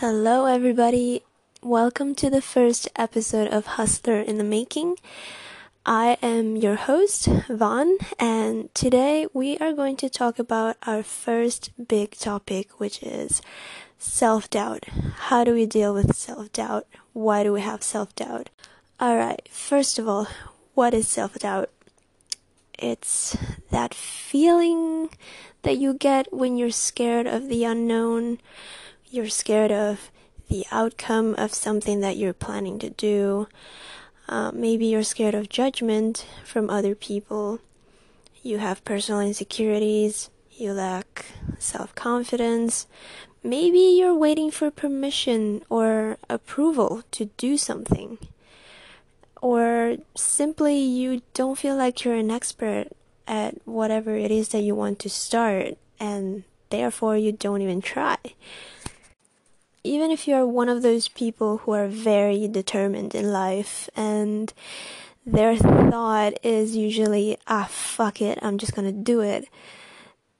Hello, everybody. Welcome to the first episode of Hustler in the Making. I am your host, Vaughn, and today we are going to talk about our first big topic, which is self doubt. How do we deal with self doubt? Why do we have self doubt? Alright, first of all, what is self doubt? It's that feeling that you get when you're scared of the unknown you're scared of the outcome of something that you're planning to do. Uh, maybe you're scared of judgment from other people. You have personal insecurities. You lack self confidence. Maybe you're waiting for permission or approval to do something. Or simply you don't feel like you're an expert at whatever it is that you want to start and therefore you don't even try even if you're one of those people who are very determined in life and their thought is usually, ah, fuck it, I'm just gonna do it.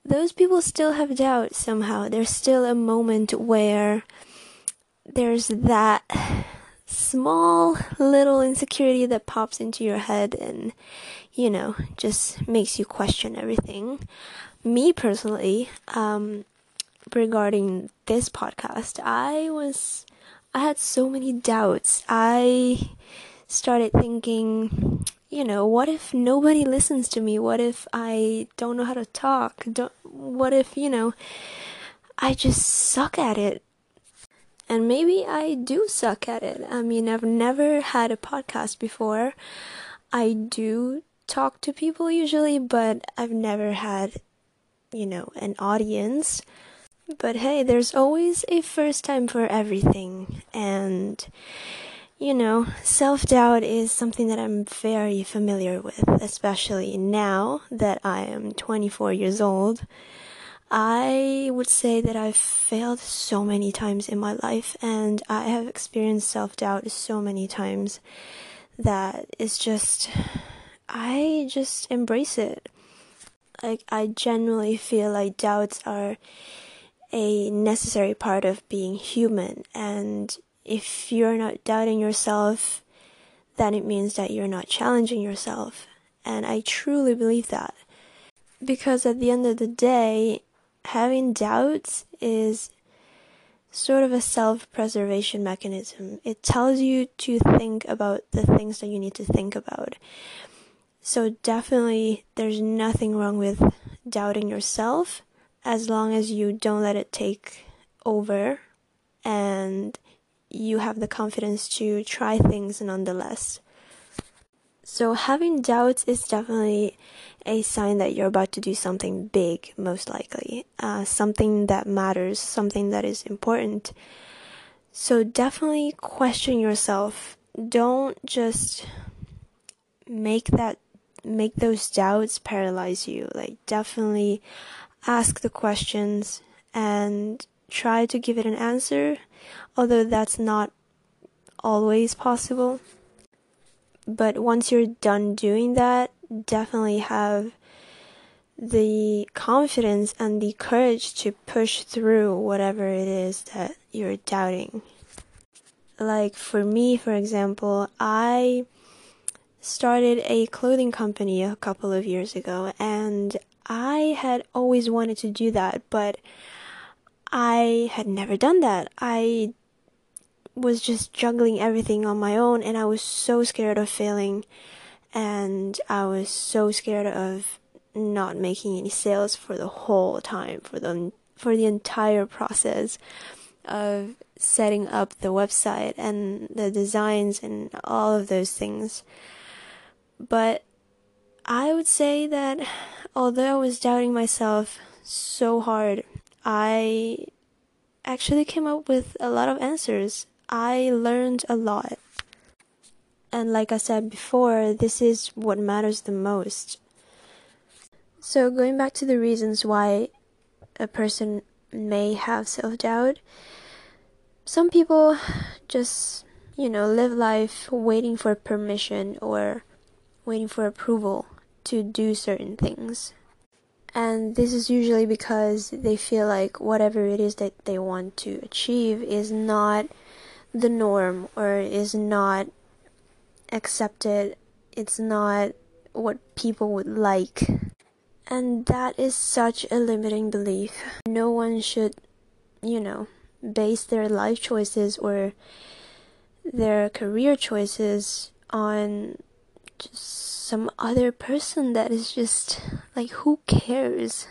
Those people still have doubt somehow. There's still a moment where there's that small little insecurity that pops into your head and, you know, just makes you question everything. Me personally, um, regarding this podcast, I was, I had so many doubts. I started thinking, you know, what if nobody listens to me? What if I don't know how to talk? Don't, what if, you know, I just suck at it? And maybe I do suck at it. I mean, I've never had a podcast before. I do talk to people usually, but I've never had, you know, an audience. But hey, there's always a first time for everything. And, you know, self doubt is something that I'm very familiar with, especially now that I am 24 years old. I would say that I've failed so many times in my life, and I have experienced self doubt so many times that it's just, I just embrace it. Like, I genuinely feel like doubts are a necessary part of being human. And if you're not doubting yourself, then it means that you're not challenging yourself. And I truly believe that. Because at the end of the day, having doubts is sort of a self preservation mechanism. It tells you to think about the things that you need to think about. So, definitely, there's nothing wrong with doubting yourself as long as you don't let it take over and you have the confidence to try things nonetheless. So, having doubts is definitely a sign that you're about to do something big, most likely, uh, something that matters, something that is important. So, definitely question yourself. Don't just make that make those doubts paralyze you. Like, definitely ask the questions and try to give it an answer, although that's not always possible. But once you're done doing that, definitely have the confidence and the courage to push through whatever it is that you're doubting. Like for me, for example, I started a clothing company a couple of years ago and I had always wanted to do that, but I had never done that. I was just juggling everything on my own and I was so scared of failing and I was so scared of not making any sales for the whole time for the for the entire process of setting up the website and the designs and all of those things. But I would say that although I was doubting myself so hard, I actually came up with a lot of answers. I learned a lot. And like I said before, this is what matters the most. So, going back to the reasons why a person may have self doubt, some people just, you know, live life waiting for permission or waiting for approval to do certain things. And this is usually because they feel like whatever it is that they want to achieve is not the norm or is not accepted. It's not what people would like. And that is such a limiting belief. No one should, you know, base their life choices or their career choices on some other person that is just like, who cares?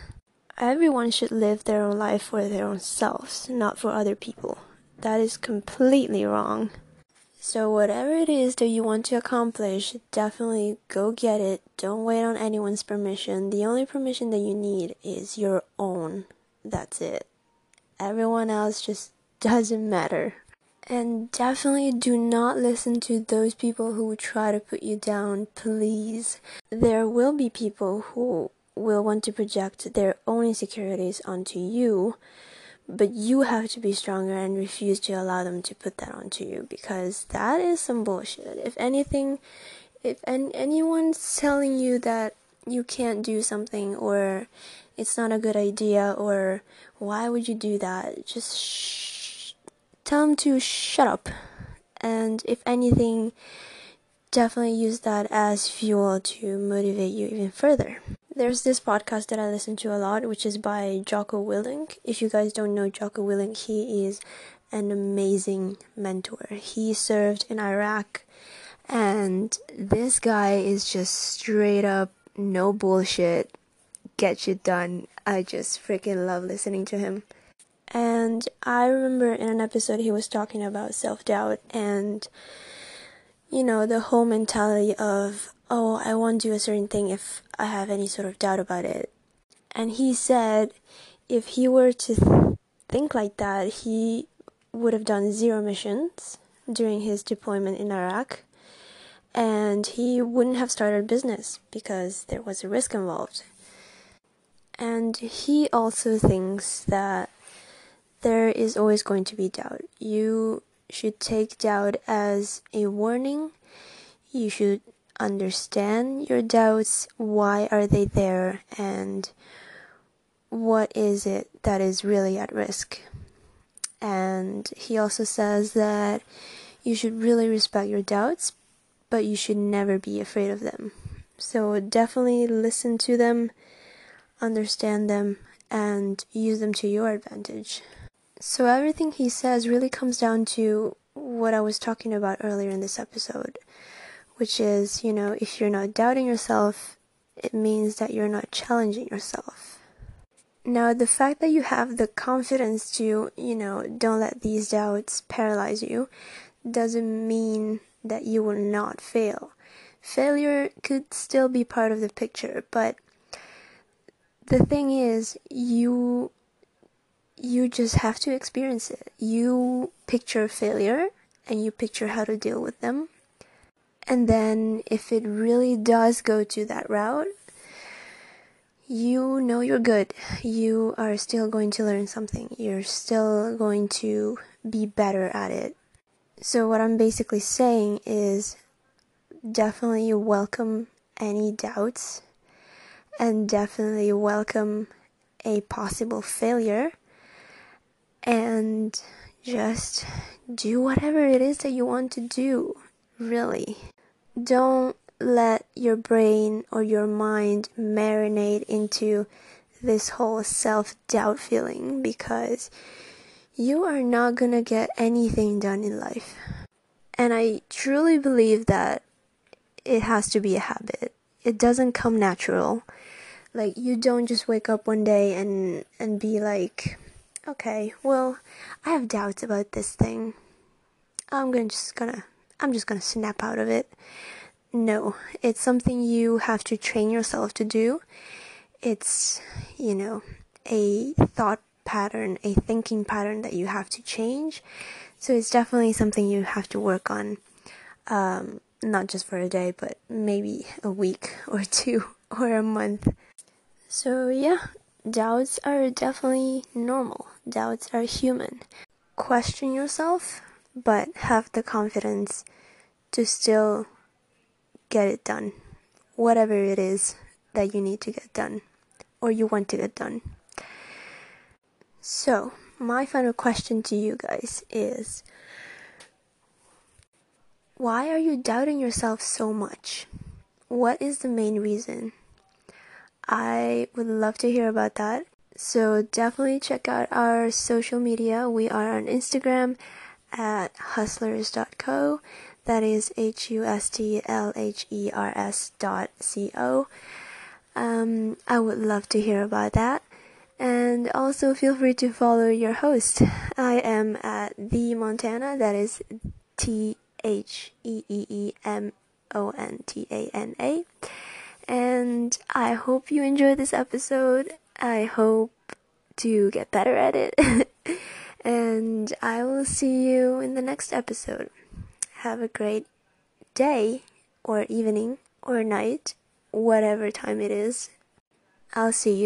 Everyone should live their own life for their own selves, not for other people. That is completely wrong. So, whatever it is that you want to accomplish, definitely go get it. Don't wait on anyone's permission. The only permission that you need is your own. That's it. Everyone else just doesn't matter. And definitely do not listen to those people who try to put you down, please. There will be people who will want to project their own insecurities onto you but you have to be stronger and refuse to allow them to put that onto you because that is some bullshit. If anything, if an- anyone's telling you that you can't do something or it's not a good idea or why would you do that, just sh- tell them to shut up. And if anything, definitely use that as fuel to motivate you even further. There's this podcast that I listen to a lot, which is by Jocko Willink. If you guys don't know Jocko Willink, he is an amazing mentor. He served in Iraq, and this guy is just straight up, no bullshit, get shit done. I just freaking love listening to him. And I remember in an episode he was talking about self doubt and, you know, the whole mentality of, oh, I won't do a certain thing if I have any sort of doubt about it. And he said if he were to th- think like that, he would have done zero missions during his deployment in Iraq. And he wouldn't have started business because there was a risk involved. And he also thinks that there is always going to be doubt. You should take doubt as a warning. You should understand your doubts, why are they there, and what is it that is really at risk. And he also says that you should really respect your doubts, but you should never be afraid of them. So definitely listen to them, understand them, and use them to your advantage. So everything he says really comes down to what I was talking about earlier in this episode which is, you know, if you're not doubting yourself, it means that you're not challenging yourself. Now, the fact that you have the confidence to, you know, don't let these doubts paralyze you doesn't mean that you will not fail. Failure could still be part of the picture, but the thing is, you you just have to experience it. You picture failure and you picture how to deal with them and then if it really does go to that route, you know you're good. You are still going to learn something. You're still going to be better at it. So, what I'm basically saying is definitely welcome any doubts and definitely welcome a possible failure and just do whatever it is that you want to do, really don't let your brain or your mind marinate into this whole self doubt feeling because you are not gonna get anything done in life. And I truly believe that it has to be a habit. It doesn't come natural. Like you don't just wake up one day and and be like, okay, well, I have doubts about this thing. I'm gonna just gonna I'm just gonna snap out of it. No, it's something you have to train yourself to do. It's, you know, a thought pattern, a thinking pattern that you have to change. So it's definitely something you have to work on, um, not just for a day, but maybe a week or two or a month. So yeah, doubts are definitely normal. Doubts are human. Question yourself, but have the confidence to still get it done. Whatever it is that you need to get done. or you want to get done. So, my final question to you guys is why are you doubting yourself so much? What is the main reason? I would love to hear about that. So definitely check out our social media. We are on Instagram at hustlhers.co. That is H U S T L H E R S dot C O. Um, I would love to hear about that. And also feel free to follow your host. I am at the Montana. That is T H E E E M O N T A N A. And I hope you enjoyed this episode. I hope to get better at it. and I will see you in the next episode. Have a great day, or evening, or night, whatever time it is. I'll see you.